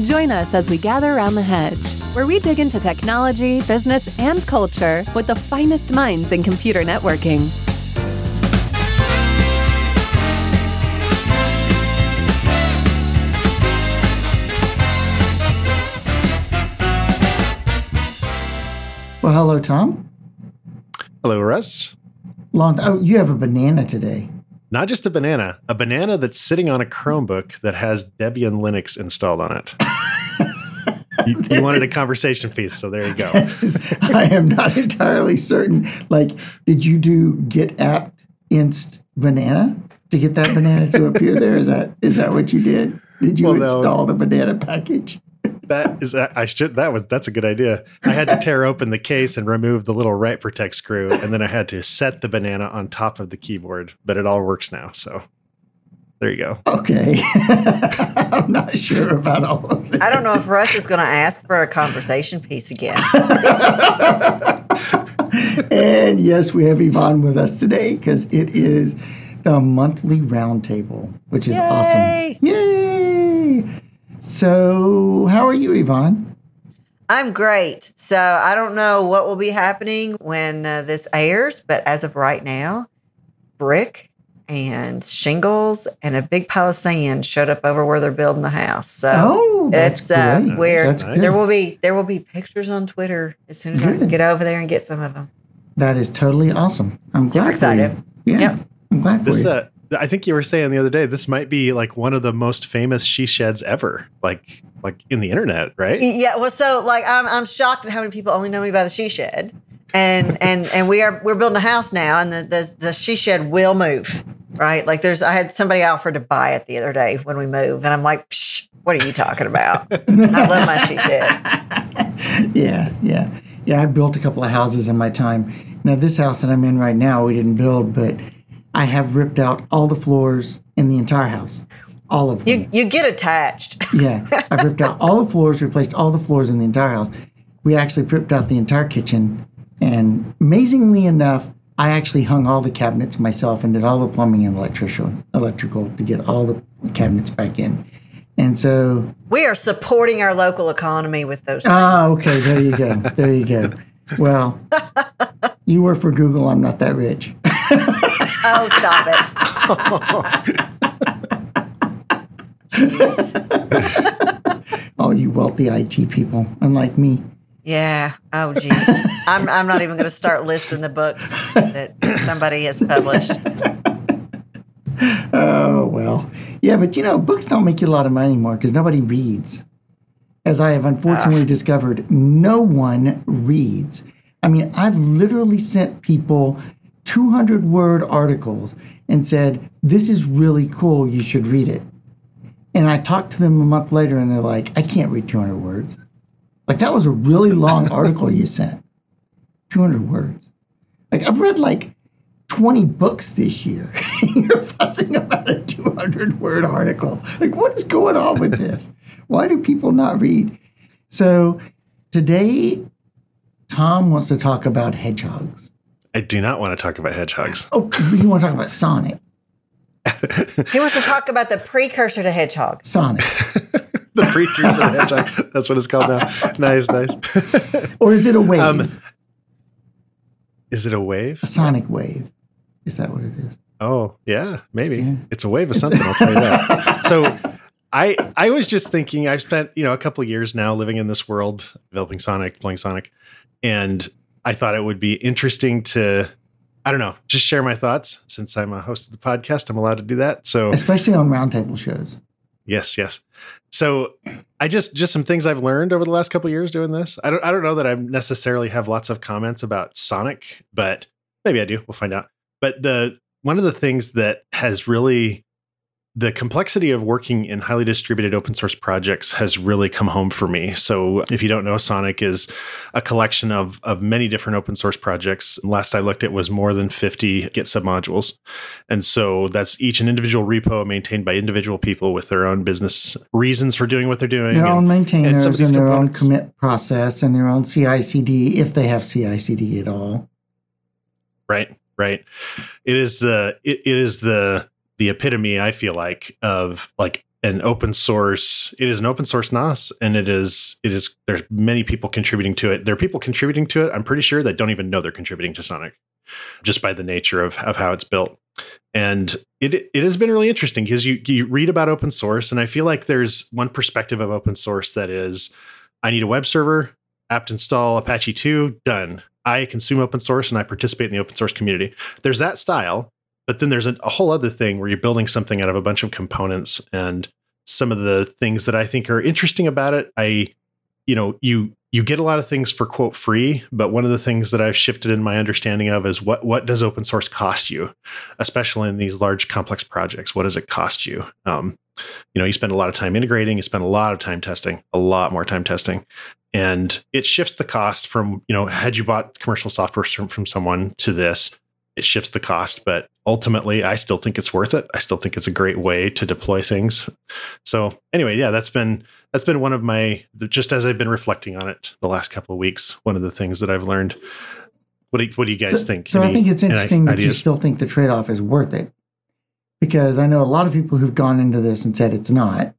Join us as we gather around the hedge, where we dig into technology, business, and culture with the finest minds in computer networking. Well, hello, Tom. Hello, Russ. Long. Oh, you have a banana today. Not just a banana, a banana that's sitting on a Chromebook that has Debian Linux installed on it. you, you, wanted a conversation piece, so there you go. I am not entirely certain. Like, did you do get apt inst banana to get that banana to appear there? Is that is that what you did? Did you well, install no. the banana package? That is I should that was that's a good idea. I had to tear open the case and remove the little write protect screw, and then I had to set the banana on top of the keyboard. But it all works now, so there you go. Okay, I'm not sure about all of this. I don't know if Russ is going to ask for a conversation piece again. and yes, we have Eyvonne with us today because it is the monthly roundtable, which is Yay! awesome. Yay! So, how are you, Eyvonne? I'm great. So, I don't know what will be happening when uh, this airs, but as of right now, brick and shingles and a big pile of sand showed up over where they're building the house. So oh, it's uh, where there will be there will be pictures on Twitter as soon as Good. I can get over there and get some of them. That is totally awesome. I'm super excited. Yeah, yep. I'm glad this, for you. Uh, I think you were saying the other day this might be like one of the most famous she sheds ever, like like in the internet, right? Yeah. Well, so like I'm I'm shocked at how many people only know me by the she shed, and and and we are we're building a house now, and the the, the she shed will move, right? Like there's I had somebody offer to buy it the other day when we move, and I'm like, Psh, what are you talking about? I love my she shed. Yeah, yeah, yeah. I built a couple of houses in my time. Now this house that I'm in right now, we didn't build, but I have ripped out all the floors in the entire house. All of them. You, you get attached. yeah. I've ripped out all the floors, replaced all the floors in the entire house. We actually ripped out the entire kitchen. And amazingly enough, I actually hung all the cabinets myself and did all the plumbing and electrical electrical to get all the cabinets back in. And so we are supporting our local economy with those. Ah, okay. There you go. There you go. Well, you work for Google. I'm not that rich. Oh, stop it. Jeez. oh, you wealthy IT people, unlike me. Yeah. Oh, geez. I'm, I'm not even going to start listing the books that somebody has published. Oh, well. Yeah, but you know, books don't make you a lot of money anymore because nobody reads. As I have unfortunately ah. discovered, no one reads. I mean, I've literally sent people 200 word articles and said, This is really cool. You should read it. And I talked to them a month later and they're like, I can't read 200 words. Like, that was a really long article you sent. 200 words. Like, I've read like 20 books this year. You're fussing about a 200 word article. Like, what is going on with this? Why do people not read? So, today, Tom wants to talk about hedgehogs. I do not want to talk about hedgehogs. Oh, you want to talk about Sonic? he wants to talk about the precursor to hedgehog. Sonic. the precursor to hedgehog. That's what it's called now. Nice, nice. or is it a wave? Um, is it a wave? A sonic wave. Is that what it is? Oh, yeah, maybe. Yeah. It's a wave of something, I'll tell you that. So I I was just thinking I've spent, you know, a couple years now living in this world, developing Sonic, playing Sonic, and I thought it would be interesting to, I don't know, just share my thoughts since I'm a host of the podcast. I'm allowed to do that. So, especially on roundtable shows. Yes, yes. So, I just just some things I've learned over the last couple years doing this. I don't I don't know that I necessarily have lots of comments about Sonic, but maybe I do. We'll find out. But the one of the things that has really the complexity of working in highly distributed open source projects has really come home for me. So, if you don't know, Sonic is a collection of, of many different open source projects. Last I looked, it was more than 50 Git submodules. And so, that's each an individual repo maintained by individual people with their own business reasons for doing what they're doing. Their and, own maintainers and, and their own commit process and their own CI CD, if they have CI CD at all. Right, right. It is the, it, it is the, the epitome i feel like of like an open source it is an open source NOS and it is it is there's many people contributing to it. There are people contributing to it, I'm pretty sure that don't even know they're contributing to Sonic just by the nature of, of how it's built. And it it has been really interesting because you you read about open source and I feel like there's one perspective of open source that is I need a web server, apt install Apache 2, done. I consume open source and I participate in the open source community. There's that style, but then there's a, a whole other thing where you're building something out of a bunch of components and some of the things that I think are interesting about it. I, you know, you you get a lot of things for quote free, but one of the things that I've shifted in my understanding of is what what does open source cost you, especially in these large complex projects. What does it cost you? Um, you know, you spend a lot of time integrating, you spend a lot of time testing, a lot more time testing, and it shifts the cost from you know had you bought commercial software from, from someone to this it shifts the cost but ultimately i still think it's worth it. I still think it's a great way to deploy things. So anyway yeah that's been that's been one of my just as i've been reflecting on it the last couple of weeks one of the things that i've learned. What do you, what do you guys so, think? so any, i think it's interesting that you still think the trade-off is worth it because i know a lot of people who've gone into this and said it's not.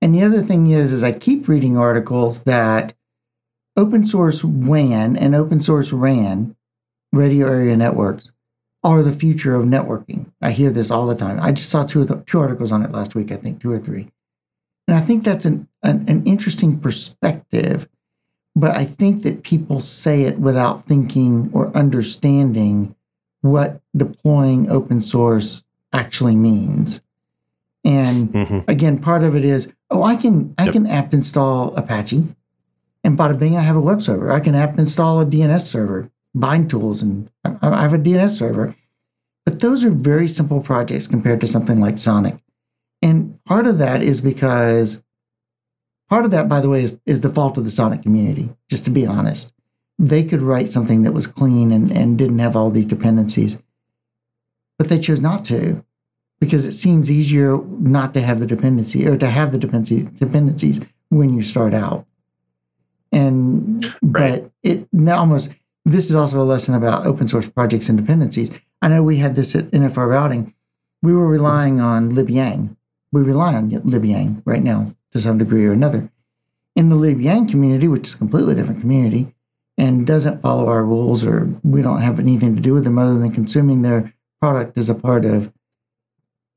And the other thing is is i keep reading articles that open source WAN and open source RAN, radio area networks, are the future of networking. I hear this all the time. I just saw two two articles on it last week, I think, two or three. And I think that's an, an, an interesting perspective, but I think that people say it without thinking or understanding what deploying open source actually means. And mm-hmm. again, part of it is, oh, I can I yep. can apt install Apache and bada bing, I have a web server. I can apt install a DNS server, bind tools, and I have a DNS server. But those are very simple projects compared to something like Sonic. And part of that is because part of that, by the way, is, is the fault of the Sonic community, just to be honest. They could write something that was clean and, and didn't have all these dependencies. But they chose not to because it seems easier not to have the dependency or to have the dependency, dependencies when you start out. And right. but it now almost this is also a lesson about open source projects and dependencies. I know we had this at NFR routing. We were relying on libyang. We rely on libyang right now to some degree or another. In the libyang community, which is a completely different community and doesn't follow our rules or we don't have anything to do with them other than consuming their product as a part of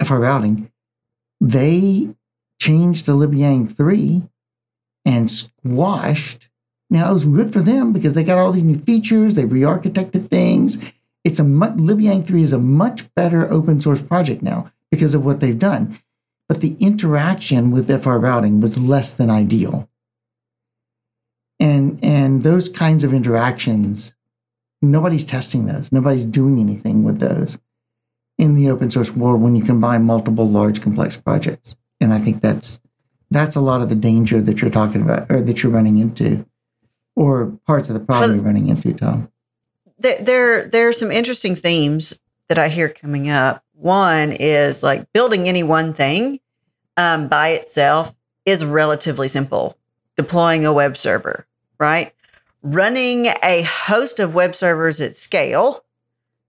FRRouting, they changed to libyang 3 and squashed. Now it was good for them because they got all these new features. They re-architected things. It's a much, libyang 3 is a much better open source project now because of what they've done. But the interaction with FRRouting was less than ideal. And, and those kinds of interactions, nobody's testing those. Nobody's doing anything with those in the open source world when you combine multiple large complex projects. And I think that's that's a lot of the danger that you're talking about or that you're running into or parts of the problem you're running into tom there, there are some interesting themes that i hear coming up. One is like building any one thing um, by itself is relatively simple. Deploying a web server right? Running a host of web servers at scale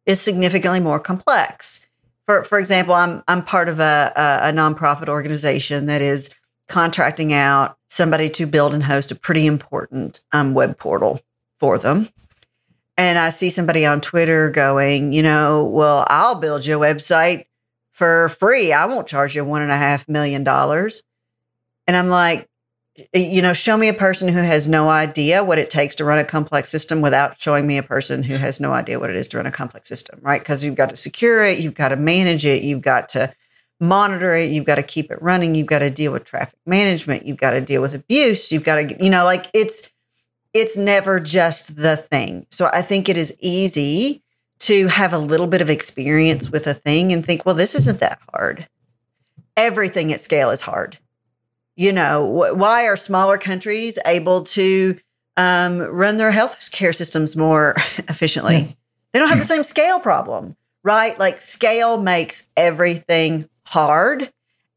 is significantly more complex. For for example i'm i'm part of a, a, a nonprofit organization that is contracting out somebody to build and host a pretty important um, web portal for them. And I see somebody on Twitter going, you know, well, I'll build you a website for free. I won't charge you one and a half million dollars. And I'm like, you know, show me a person who has no idea what it takes to run a complex system without showing me a person who has no idea what it is to run a complex system, right? Because you've got to secure it, you've got to manage it, you've got to monitor it, you've got to keep it running, you've got to deal with traffic management, you've got to deal with abuse, you've got to, you know, like it's it's never just the thing. So I think it is easy to have a little bit of experience with a thing and think, well, this isn't that hard. Everything at scale is hard. You know, why are smaller countries able to um, run their health care systems more efficiently? They don't have the same scale problem, right? Like scale makes everything hard.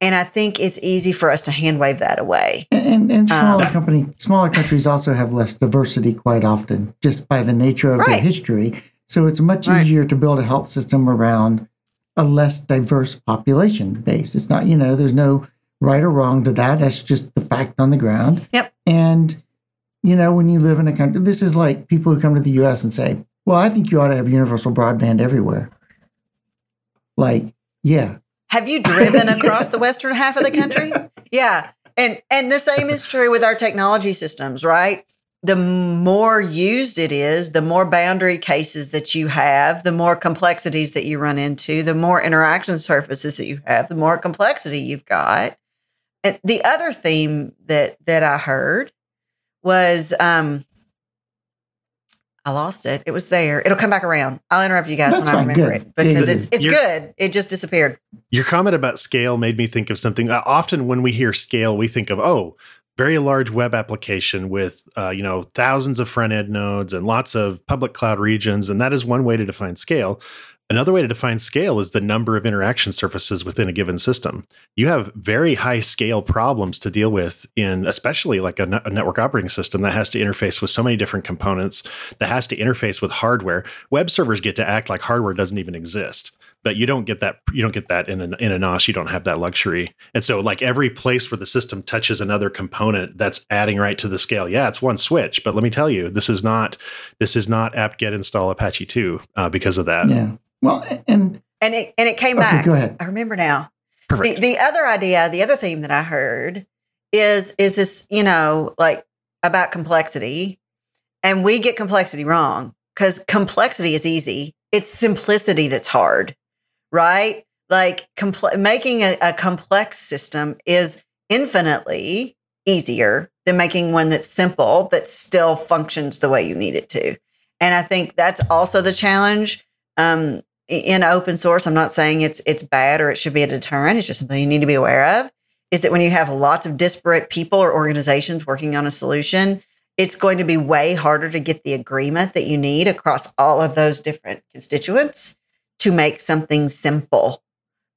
And I think it's easy for us to hand wave that away. And, and smaller um, company, smaller countries also have less diversity quite often, just by the nature of right. their history. So it's much right. easier to build a health system around a less diverse population base. It's not, you know, there's no right or wrong to that. That's just the fact on the ground. Yep. And, you know, when you live in a country, this is like people who come to the US and say, well, I think you ought to have universal broadband everywhere. Like, yeah. Have you driven across the western half of the country? Yeah. And and the same is true with our technology systems, right? The more used it is, the more boundary cases that you have, the more complexities that you run into, the more interaction surfaces that you have, the more complexity you've got. And the other theme that that I heard was um I lost it. It was there. It'll come back around. I'll interrupt you guys That's when I remember Good. it because Yeah, it's it's You're- good. It just disappeared. Your comment about scale made me think of something. Uh, often, when we hear scale, we think of oh, very large web application with uh, you know thousands of front end nodes and lots of public cloud regions, and that is one way to define scale. Another way to define scale is the number of interaction surfaces within a given system. You have very high scale problems to deal with in, especially like a, a network operating system that has to interface with so many different components, that has to interface with hardware. Web servers get to act like hardware doesn't even exist but you don't get that you don't get that in an in a NOS. You don't have that luxury. And so like every place where the system touches another component that's adding right to the scale. Yeah, it's one switch, but let me tell you, this is not this is not apt get install Apache 2 uh, because of that. Yeah. Well, and And it and it came okay, back. go ahead. I remember now. Perfect. The, the other idea, the other theme that I heard is is this, you know, like about complexity. And we get complexity wrong because complexity is easy. It's simplicity that's hard, right? Like comple- making a, a complex system is infinitely easier than making one that's simple that still functions the way you need it to. And I think that's also the challenge um, in open source. I'm not saying it's it's bad or it should be a deterrent. It's just something you need to be aware of. Is that when you have lots of disparate people or organizations working on a solution, it's going to be way harder to get the agreement that you need across all of those different constituents to make something simple.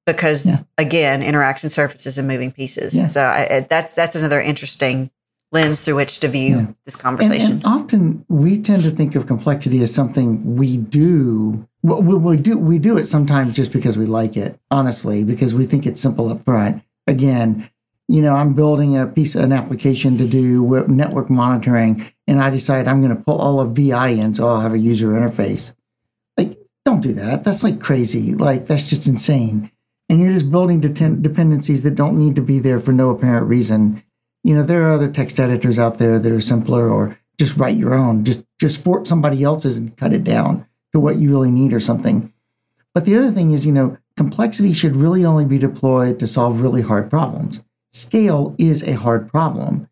Because Yeah. again, interaction surfaces and moving pieces. Yeah. So I, that's that's another interesting lens through which to view Yeah. this conversation. and often we tend to think of complexity as something we do. Well, we, we do we do it sometimes just because we like it, honestly, because we think it's simple up front. Again, you know, I'm building a piece an application to do network monitoring, and I decide I'm going to pull all of VI in, so I'll have a user interface. Like, don't do that. That's like crazy. Like, that's just insane. And you're just building deten- dependencies that don't need to be there for no apparent reason you know there are other text editors out there that are simpler or just write your own. Just just fork somebody else's and cut it down to what you really need or something. But the other thing is you know complexity should really only be deployed to solve really hard problems. Scale is a hard problem.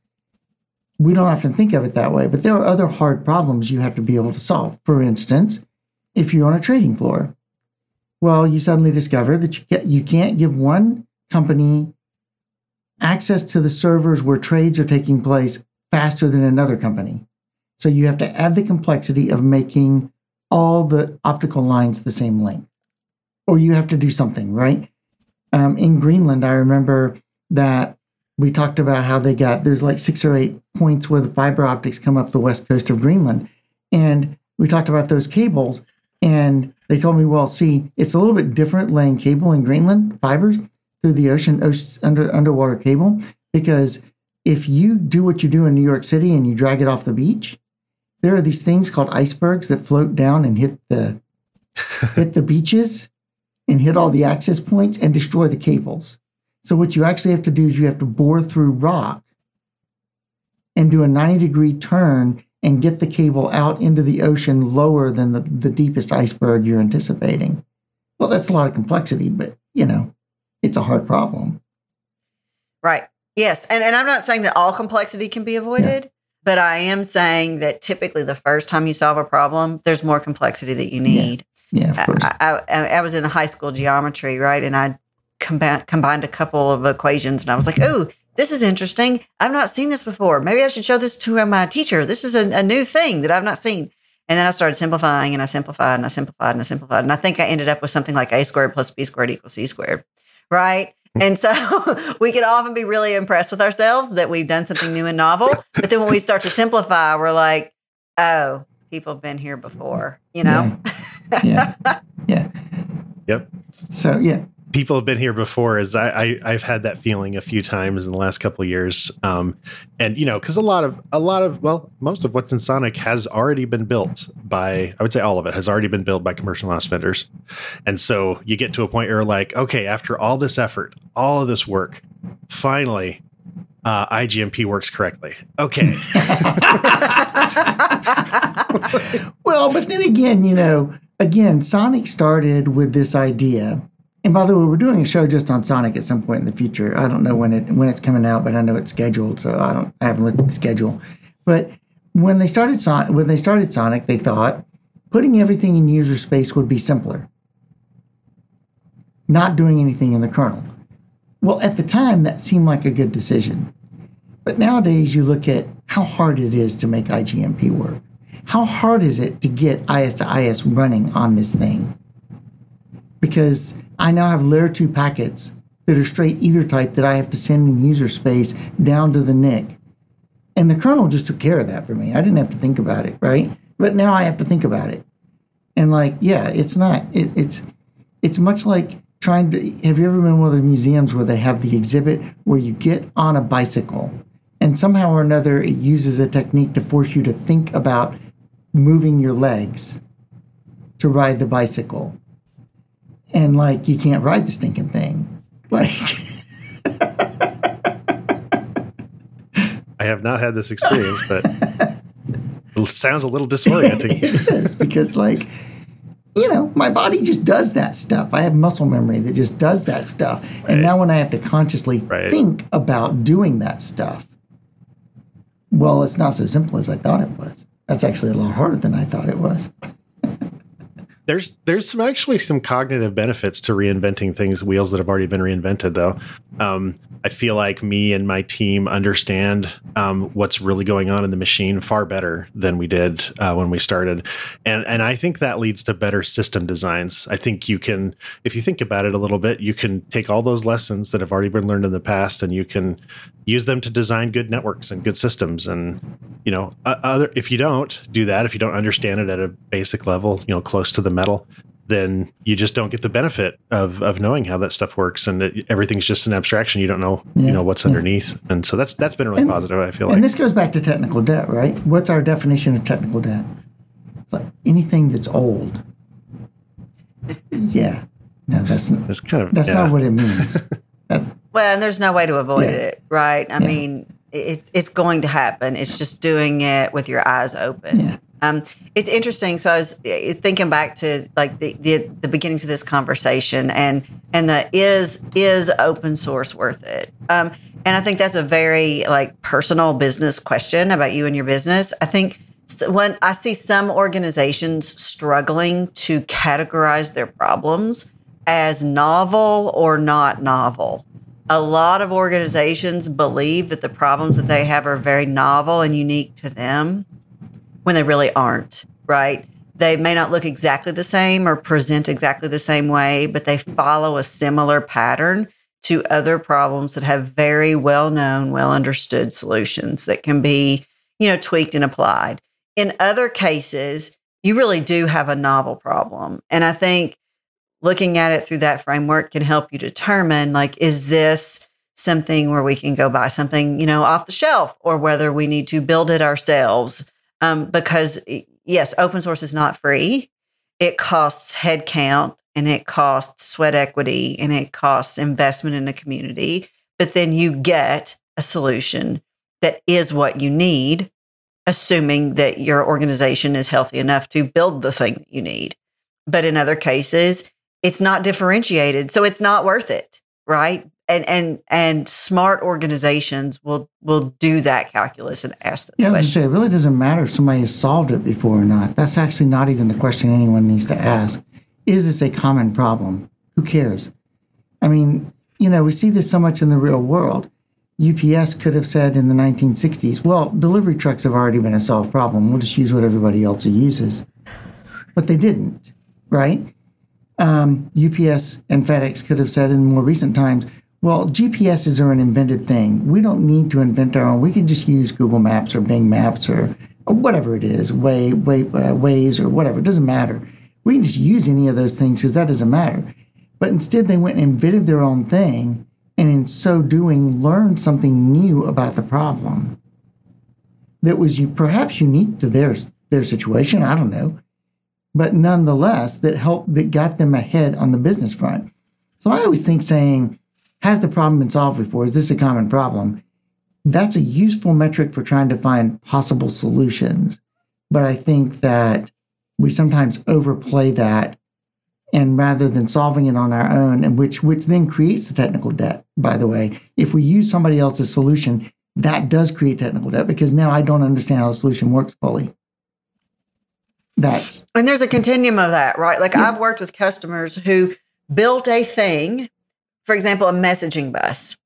We don't often think of it that way but there are other hard problems you have to be able to solve. For instance if you're on a trading floor well you suddenly discover that you can't give one company access to the servers where trades are taking place faster than another company. So you have to add the complexity of making all the optical lines the same length, or you have to do something, right? Um, in Greenland, I remember that we talked about how they got there's like six or eight points where the fiber optics come up the west coast of Greenland. And we talked about those cables, and they told me, well, see, it's a little bit different laying cable in Greenland, fibers through the ocean, ocean under underwater cable because if you do what you do in New York City and you drag it off the beach, there are these things called icebergs that float down and hit the hit the beaches and hit all the access points and destroy the cables. So what you actually have to do is you have to bore through rock and do a 90 degree turn and get the cable out into the ocean lower than the, the deepest iceberg you're anticipating. Well, that's a lot of complexity, but you know, it's a hard problem. Right. Yes. And, and I'm not saying that all complexity can be avoided, but I am saying that typically the first time you solve a problem, there's more complexity that you need. Yeah, of course. I, I, I was in high school geometry, right? And I combi- combined a couple of equations and I was like, oh, this is interesting. I've not seen this before. Maybe I should show this to my teacher. This is a, a new thing that I've not seen. And then I started simplifying and I simplified and I simplified and I simplified. And I think I ended up with something like a squared plus b squared equals c squared. Right. And so we can often be really impressed with ourselves that we've done something new and novel. But then when we start to simplify, we're like, oh, people have been here before, you know? yeah, yeah. Yep. So yeah, people have been here before is I, I have had that feeling a few times in the last couple years um, and you know because a lot of a lot of well most of what's in sonic has already been built by i would say all of it has already been built by commercial NOS vendors and so you get to a point where like okay after all this effort all of this work finally uh, IGMP works correctly. Okay. well, but then again, you know, again, Sonic started with this idea. And by the way, we're doing a show just on Sonic at some point in the future. I don't know when it when it's coming out, but I know it's scheduled, so I don't I haven't looked at the schedule. But when they started Sonic, when they started Sonic, they thought putting everything in user space would be simpler. Not doing anything in the kernel. Well, at the time, that seemed like a good decision. But nowadays, you look at how hard it is to make IGMP work. How hard is it to get IS-IS running on this thing? Because I now have layer 2 packets that are straight EtherType that I have to send in user space down to the NIC. And the kernel just took care of that for me. I didn't have to think about it, right? But now I have to think about it. And like, yeah, it's not. It, it's it's much like trying to. Have you ever been one of the museums where they have the exhibit where you get on a bicycle and somehow or another, it uses a technique to force you to think about moving your legs to ride the bicycle. And like, you can't ride the stinking thing. Like, I have not had this experience, but it sounds a little disorienting. it is because, like, you know, my body just does that stuff. I have muscle memory that just does that stuff. Right. And now when I have to consciously right. think about doing that stuff, well, it's not so simple as I thought it was. That's actually a lot harder than I thought it was. there's there's some actually some cognitive benefits to reinventing things wheels that have already been reinvented though. Um, i feel like me and my team understand um, what's really going on in the machine far better than we did uh, when we started. And and i think that leads to better system designs. I think you can if you think about it a little bit you can take all those lessons that have already been learned in the past and you can use them to design good networks and good systems. And you know other if you don't do that if you don't understand it at a basic level you know close to the metal then you just don't get the benefit of of knowing how that stuff works and it, everything's just an abstraction you don't know yeah. you know what's underneath and so that's that's been really and, positive i feel like and this goes back to technical debt right what's our definition of technical debt it's like anything that's old yeah no that's it's kind of that's yeah. not what it means that's well, and there's no way to avoid yeah. it, right? I yeah. mean, it's it's going to happen. It's just doing it with your eyes open. Um, it's interesting. So I was, thinking back to like the, the, the beginnings of this conversation, and and the is is open source worth it? Um, and I think that's a very like personal business question about you and your business. I think when I see some organizations struggling to categorize their problems as novel or not novel, a lot of organizations believe that the problems that they have are very novel and unique to them when they really aren't, right? They may not look exactly the same or present exactly the same way, but they follow a similar pattern to other problems that have very well known, well understood solutions that can be, you know, tweaked and applied. In other cases, you really do have a novel problem. And I think looking at it through that framework can help you determine like is this something where we can go buy something you know off the shelf or whether we need to build it ourselves um, because yes open source is not free it costs headcount and it costs sweat equity and it costs investment in a community but then you get a solution that is what you need assuming that your organization is healthy enough to build the thing that you need but in other cases it's not differentiated. So it's not worth it, right? And and and smart organizations will will do that calculus and ask. Yeah, I was say it really doesn't matter if somebody has solved it before or not. That's actually not even the question anyone needs to ask. Is this a common problem? Who cares? I mean, you know, we see this so much in the real world. UPS could have said in the 1960s, well, delivery trucks have already been a solved problem. We'll just use what everybody else uses. But they didn't, right? um, UPS and FedEx could have said in more recent times, well, GPSs are an invented thing. We don't need to invent our own. We can just use Google Maps or Bing Maps or, or whatever it is, Waze, Waze, uh, or whatever. It doesn't matter. We can just use any of those things because that doesn't matter. But instead, they went and invented their own thing, and in so doing, learned something new about the problem that was perhaps unique to their their situation. I don't know, but nonetheless, that helped that got them ahead on the business front. So I always think saying, "Has the problem been solved before? Is this a common problem?" That's a useful metric for trying to find possible solutions. But I think that we sometimes overplay that and rather than solving it on our own and which which then creates the technical debt by the way if we use somebody else's solution that does create technical debt because now i don't understand how the solution works fully that's and there's a continuum of that right like yeah. i've worked with customers who built a thing for example a messaging bus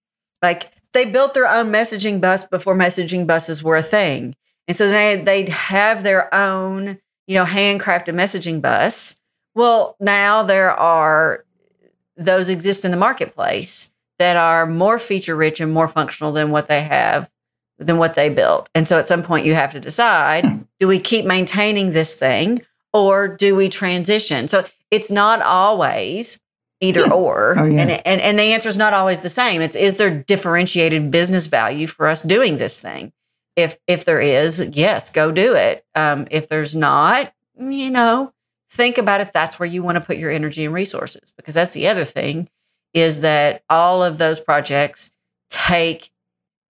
like they built their own messaging bus before messaging buses were a thing and so they, they'd have their own you know handcrafted messaging bus well, now there are those exist in the marketplace that are more feature rich and more functional than what they have than what they built. And so at some point you have to decide, hmm. do we keep maintaining this thing or do we transition? So it's not always either yeah. or. Oh, yeah. and, and and the answer is not always the same. It's is there differentiated business value for us doing this thing? If if there is, yes, go do it. Um, if there's not, you know, think about if that's where you want to put your energy and resources because that's the other thing is that all of those projects take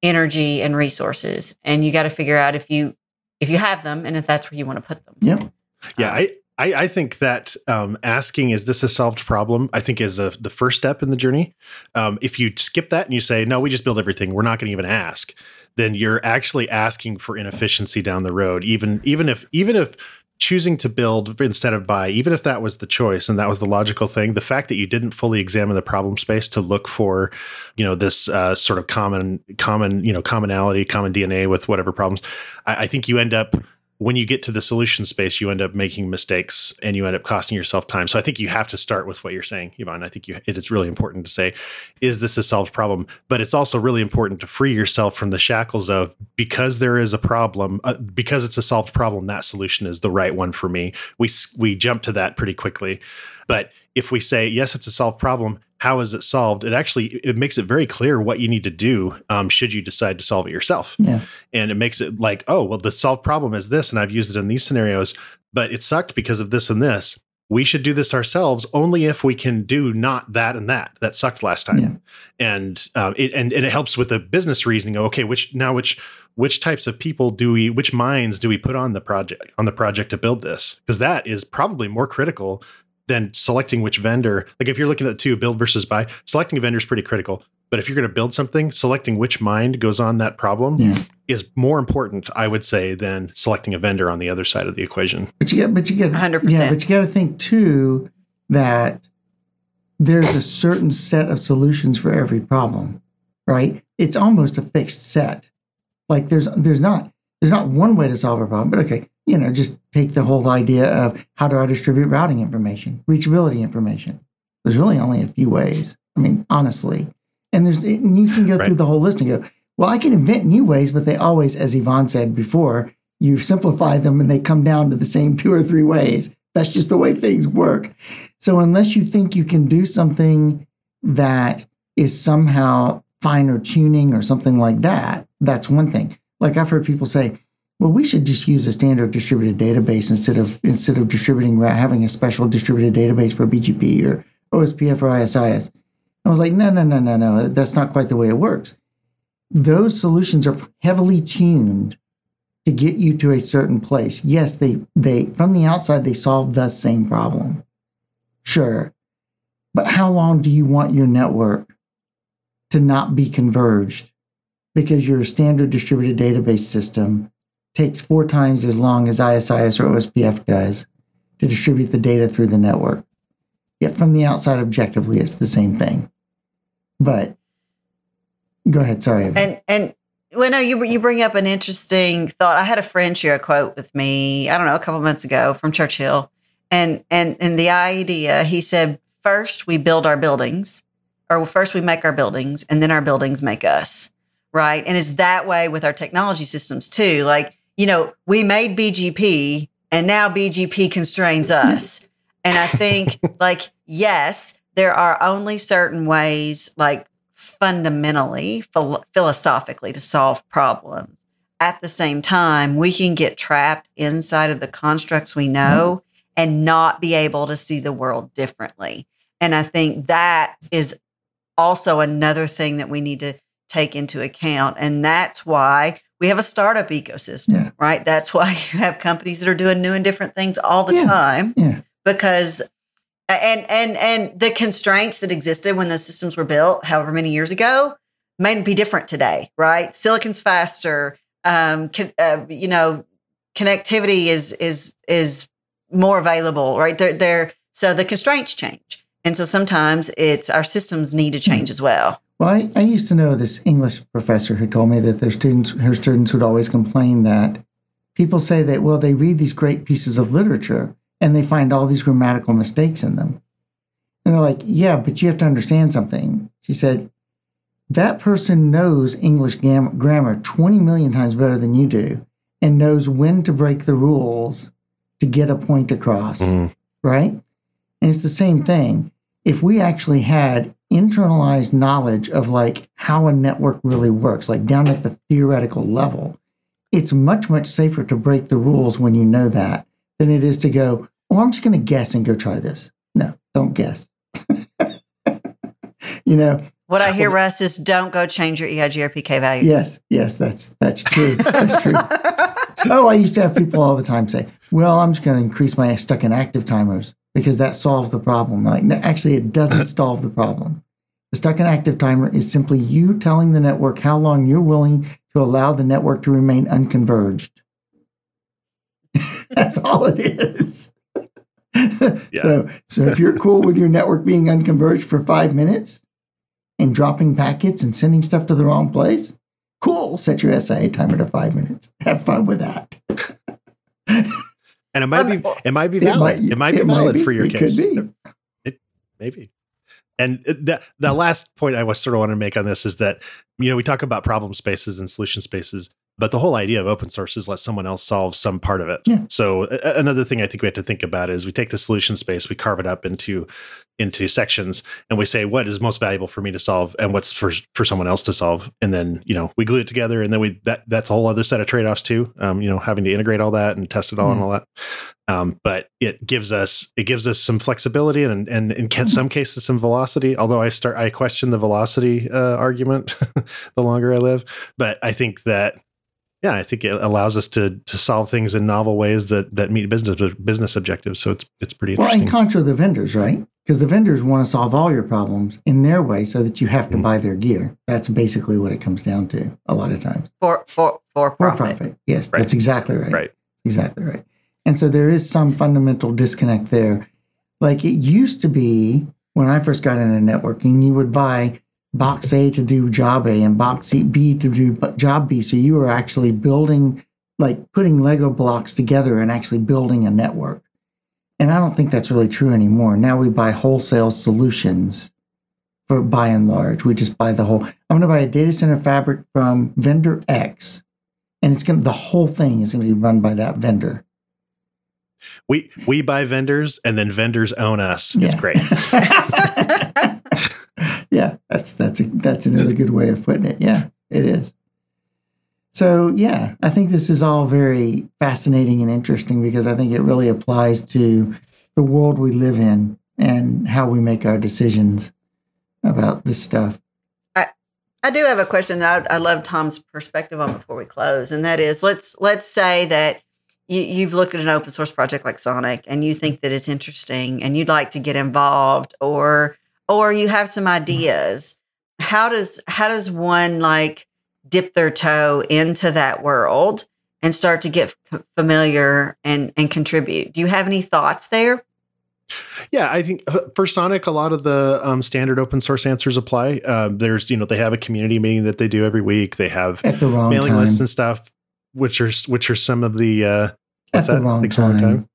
energy and resources and you got to figure out if you if you have them and if that's where you want to put them yeah yeah i I, I think that um, asking is this a solved problem i think is a, the first step in the journey. Um, if you skip that and you say no we just build everything we're not going to even ask then you're actually asking for inefficiency down the road even even if even if choosing to build instead of buy, even if that was the choice and that was the logical thing, the fact that you didn't fully examine the problem space to look for, you know, this uh, sort of common, common, you know, commonality, common DNA with whatever problems, I, I think you end up when you get to the solution space, you end up making mistakes and you end up costing yourself time. So I think you have to start with what you're saying, Eyvonne. I think you, it is really important to say, is this a solved problem? But it's also really important to free yourself from the shackles of because there is a problem, uh, because it's a solved problem, that solution is the right one for me. We we jump to that pretty quickly. But if we say yes, it's a solved problem, how is it solved? It actually it makes it very clear what you need to do um, should you decide to solve it yourself. Yeah. and it makes it like oh well the solved problem is this and i've used it in these scenarios but it sucked because of this and this. We should do this ourselves only if we can do not that and that. That sucked last time. Yeah. and um, it and, and it helps with the business reasoning. Okay which now which which types of people do we which minds do we put on the project on the project to build this? Because that is probably more critical then selecting which vendor, like if you're looking at two build versus buy, selecting a vendor is pretty critical. But if you're going to build something, selecting which mind goes on that problem yeah. is more important, I would say, than selecting a vendor on the other side of the equation. But you get, but you get, 100%. Yeah, but you got to think too that there's a certain set of solutions for every problem, right? It's almost a fixed set. Like there's, there's not, there's not one way to solve a problem. But okay, you know, just take the whole idea of how do I distribute routing information, reachability information. There's really only a few ways. I mean, honestly. And there's and you can go right. through the whole list and go, well, I can invent new ways, but they always, as Eyvonne said before, you simplify them and they come down to the same two or three ways. That's just the way things work. So unless you think you can do something that is somehow finer tuning or something like that, that's one thing. Like I've heard people say, well, we should just use a standard distributed database instead of instead of distributing having a special distributed database for BGP or OSPF or ISIS. I was like, no, no, no, no, no. That's not quite the way it works. Those solutions are heavily tuned to get you to a certain place. Yes, they they from the outside they solve the same problem. Sure. But how long do you want your network to not be converged? Because your standard distributed database system takes four times as long as ISIS or OSPF does to distribute the data through the network. Yet from the outside, objectively, it's the same thing. But go ahead. Sorry. And and well, no, you you bring up an interesting thought. I had a friend share a quote with me. I don't know a couple months ago from Churchill, and and and the idea he said first we build our buildings, or first we make our buildings, and then our buildings make us. Right, and it's that way with our technology systems too. Like you know, we made BGP and now BGP constrains us. And I think, like, yes, there are only certain ways, like fundamentally, phil- philosophically, to solve problems. At the same time, we can get trapped inside of the constructs we know mm-hmm. and not be able to see the world differently. And I think that is also another thing that we need to take into account. And that's why we have a startup ecosystem, Yeah. right? That's why you have companies that are doing new and different things all the Yeah. time Yeah. because and and and the constraints that existed when those systems were built however many years ago may be different today right silicon's faster um con, uh, you know connectivity is is is more available right they're, they're so the constraints change and so sometimes it's our systems need to change as well Well, I, I used to know this English professor who told me that their students, her students would always complain that people say that, well, they read these great pieces of literature and they find all these grammatical mistakes in them. And they're like, yeah, but you have to understand something. She said, that person knows English gam- grammar 20 million times better than you do and knows when to break the rules to get a point across Mhm. right? And it's the same thing. If we actually had internalized knowledge of like how a network really works, like down at the theoretical level, it's much, much safer to break the rules when you know that than it is to go, oh, I'm just going to guess and go try this. No, don't guess. you know, what i hear russ is don't go change your EIGRP K value. yes, yes, that's that's true. That's true. oh, I used to have people all the time say, "Well, I'm just going to increase my stuck in active timers because that solves the problem." Like, no, actually, it doesn't solve the problem. The stuck in active timer is simply you telling the network how long you're willing to allow the network to remain unconverged. That's all it is. So, so if you're cool with your network being unconverged for five minutes and dropping packets and sending stuff to the wrong place, cool. Set your SIA timer to five minutes. Have fun with that. And it might be um, it might be It valid. might- It might be it might valid be. for your It case. could be. It maybe. And the the last point I was sort of want to make on this is that you know we talk about problem spaces and solution spaces, but the whole idea of open source is let someone else solve some part of it. Yeah. So a- another thing I think we have to think about is we take the solution space, we carve it up into into sections, and we say what is most valuable for me to solve and what's for for someone else to solve, and then you know we glue it together, and then we that that's a whole other set of trade offs too. Um, you know, having to integrate all that and test it all and Mhm. all that. Um, but it gives us it gives us some flexibility and and in ca- some cases some velocity. Although I start I question the velocity uh, argument the longer I live, but I think that yeah, I think it allows us to to solve things in novel ways that that meet business business objectives. So it's it's pretty Well, interesting. and contra the vendors, right? Because the vendors want to solve all your problems in their way so that you have to Mhm. buy their gear. That's basically what it comes down to a lot of times. for for for For profit, profit. Yes, Right. that's exactly right. Right. Exactly right. And so there is some fundamental disconnect there. Like it used to be when I first got into networking, you would buy box A to do job A and box B to do job B. So you were actually building, like putting Lego blocks together and actually building a network. And I don't think that's really true anymore. Now we buy wholesale solutions for by and large. We just buy the whole. I'm going to buy a data center fabric from vendor X, and it's going to the whole thing is going to be run by that vendor. we we buy vendors and then vendors own us. It's great. yeah, that's that's a, that's another good way of putting it. Yeah, it is. So yeah, I think this is all very fascinating and interesting because I think it really applies to the world we live in and how we make our decisions about this stuff. I do have a question that I, I love Tom's perspective on before we close, and that is let's let's say that you, you've looked at an open source project like Sonic and you think that it's interesting and you'd like to get involved, or or you have some ideas. How does how does one like dip their toe into that world and start to get f- familiar and and contribute? Do you have any thoughts there? Yeah, I think uh, for Sonic, a lot of the um, standard open source answers apply. Uh, there's, you know, they have a community meeting that they do every week. They have At the wrong mailing time. lists and stuff, which are which are some of the uh, At what's the that? wrong Takes a long time.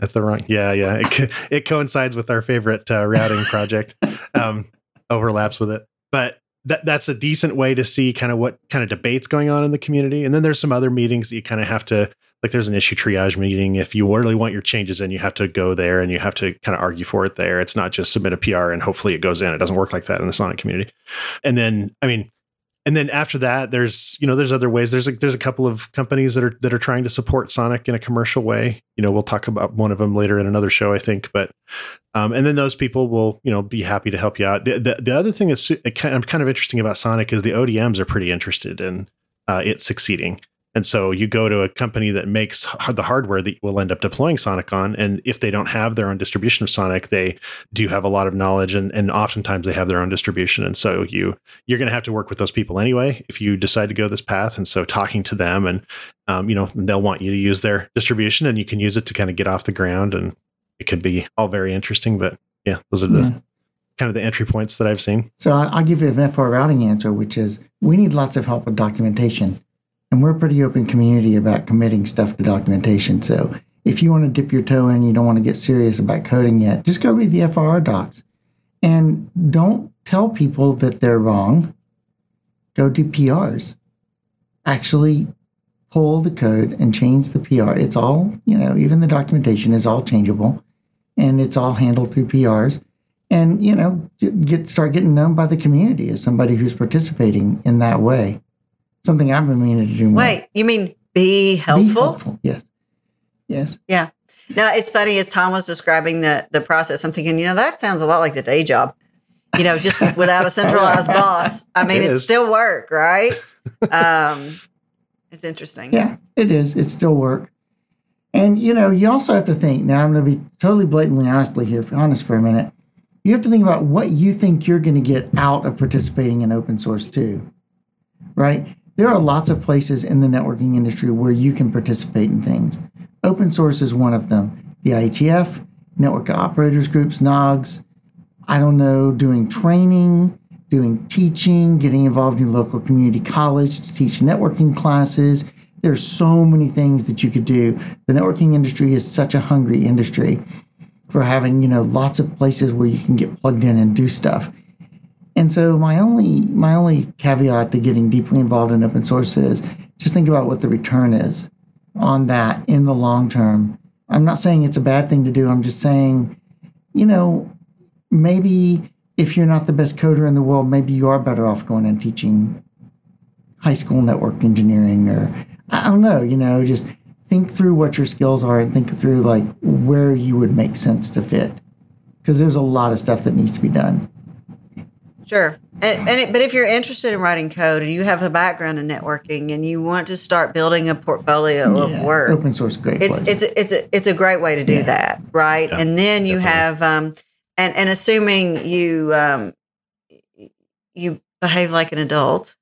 At the wrong, yeah, yeah. It, it coincides with our favorite uh, routing project. Um, overlaps with it, but that that's a decent way to see kind of what kind of debates going on in the community. And then there's some other meetings that you kind of have to like there's an issue triage meeting. If you really want your changes in, you have to go there and you have to kind of argue for it there. It's not just submit a PR and hopefully it goes in. It doesn't work like that in the Sonic community. And then, I mean, and then after that, there's you know there's other ways. There's a, there's a couple of companies that are that are trying to support Sonic in a commercial way. You know, we'll talk about one of them later in another show, I think. But um, and then those people will you know be happy to help you out. The the, the other thing that's of kind of interesting about Sonic is the ODMs are pretty interested in uh, it succeeding. And so you go to a company that makes the hardware that you will end up deploying Sonic on. And if they don't have their own distribution of Sonic, they do have a lot of knowledge and, and oftentimes they have their own distribution. And so you you're going to have to work with those people anyway if you decide to go this path. And so talking to them and um, you know they'll want you to use their distribution and you can use it to kind of get off the ground. And it could be all very interesting. But yeah, those are the yeah. kind of the entry points that I've seen. So I'll give you an FRRouting answer, which is we need lots of help with documentation and we're a pretty open community about committing stuff to documentation. So if you want to dip your toe in, you don't want to get serious about coding yet, just go read the FRR docs. And don't tell people that they're wrong. Go do PRs. Actually pull the code and change the PR. It's all, you know, even the documentation is all changeable and it's all handled through PRs. And, you know, get start getting known by the community as somebody who's participating in that way something I've been meaning to do more. Wait, you mean be helpful? Be helpful. Yes. Yes. Yeah. Now it's funny as Tom was describing the the process. I'm thinking, you know, that sounds a lot like the day job. You know, just without a centralized boss. I mean, it it's still work, right? Um, it's interesting. Yeah, it is. It's still work. And you know, you also have to think. Now, I'm going to be totally blatantly honestly here, honest for a minute. You have to think about what you think you're going to get out of participating in open source too, right? There are lots of places in the networking industry where you can participate in things. Open source is one of them. The IETF, Network Operators Groups, NOGs, I don't know, doing training, doing teaching, getting involved in local community college to teach networking classes. There's so many things that you could do. The networking industry is such a hungry industry for having, you know, lots of places where you can get plugged in and do stuff. And so my only my only caveat to getting deeply involved in open source is just think about what the return is on that in the long term. I'm not saying it's a bad thing to do. I'm just saying, you know, maybe if you're not the best coder in the world, maybe you are better off going and teaching high school network engineering or I don't know, you know, just think through what your skills are and think through like where you would make sense to fit. Because there's a lot of stuff that needs to be done. Sure. And, and it, but if you're interested in writing code and you have a background in networking and you want to start building a portfolio yeah, of work, open source great. It's place. it's a, it's a, it's a great way to do yeah. that, right? Yeah, and then you definitely. have um and and assuming you um you behave like an adult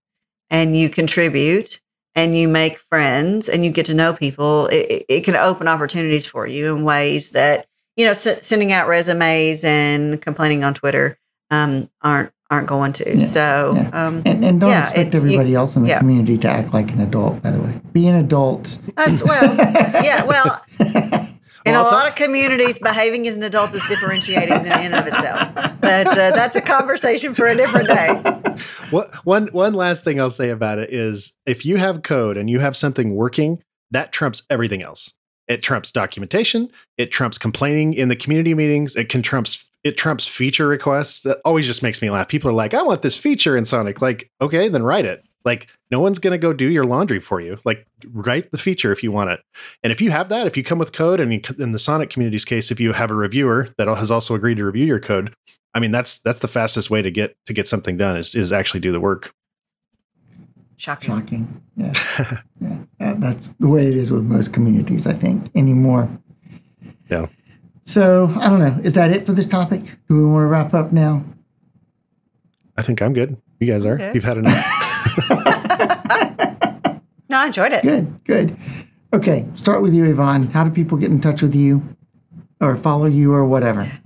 and you contribute and you make friends and you get to know people, it, it can open opportunities for you in ways that you know s- sending out resumes and complaining on Twitter um, aren't aren't going to. Yeah, so, yeah. Um, and, and, don't yeah, expect everybody you, else in the community to act like an adult. By the way, be an adult. As well, yeah. Well, in well, a lot of communities, behaving as an adult is differentiating than in and of itself. But uh, that's a conversation for a different day. What, one one last thing I'll say about it is, if you have code and you have something working, that trumps everything else. It trumps documentation. It trumps complaining in the community meetings. It can trumps it trumps feature requests. That always just makes me laugh. People are like, "I want this feature in Sonic." Like, okay, then write it. Like, no one's gonna go do your laundry for you. Like, write the feature if you want it. And if you have that, if you come with code, and you, in the Sonic community's case, if you have a reviewer that has also agreed to review your code, I mean, that's that's the fastest way to get to get something done is is actually do the work. Shocking. Shocking. Yeah. yeah. That's the way it is with most communities, I think, anymore. Yeah. So I don't know. Is that it for this topic? Do we want to wrap up now? I think I'm good. You guys are. Okay. You've had enough. no, I enjoyed it. Good, good. Okay, start with you, Eyvonne. How do people get in touch with you or follow you or whatever?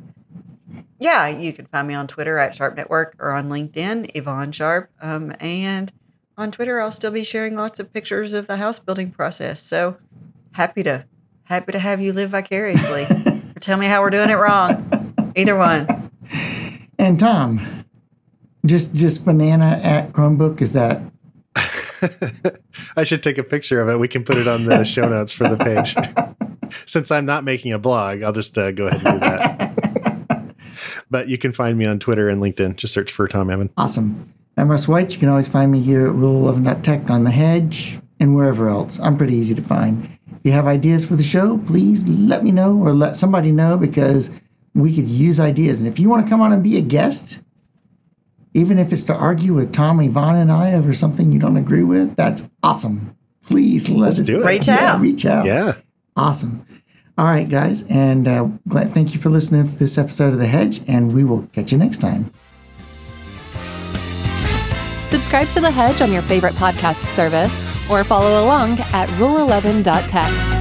Yeah, you can find me on Twitter at Sharp Network or on LinkedIn, Eyvonne Sharp. Um, and on Twitter, I'll still be sharing lots of pictures of the house building process. So happy to happy to have you live vicariously. or tell me how we're doing it wrong. Either one. And Tom, just just banana at Chromebook is that I should take a picture of it. We can put it on the show notes for the page. Since I'm not making a blog, I'll just uh, go ahead and do that. but you can find me on Twitter and LinkedIn. Just search for Tom Ammon. Awesome. I'm Russ White. You can always find me here at Rule11.tech on the hedge and wherever else. I'm pretty easy to find. If you have ideas for the show, please let me know or let somebody know because we could use ideas. And if you want to come on and be a guest, even if it's to argue with Tom, Eyvonne, and I over something you don't agree with, that's awesome. Please let Let's us do it. Reach Yeah, out. reach out. Yeah. Awesome. All right, guys. And uh, glad, thank you for listening to this episode of The Hedge, and we will catch you next time. Subscribe to The Hedge on your favorite podcast service or follow along at rule11.tech.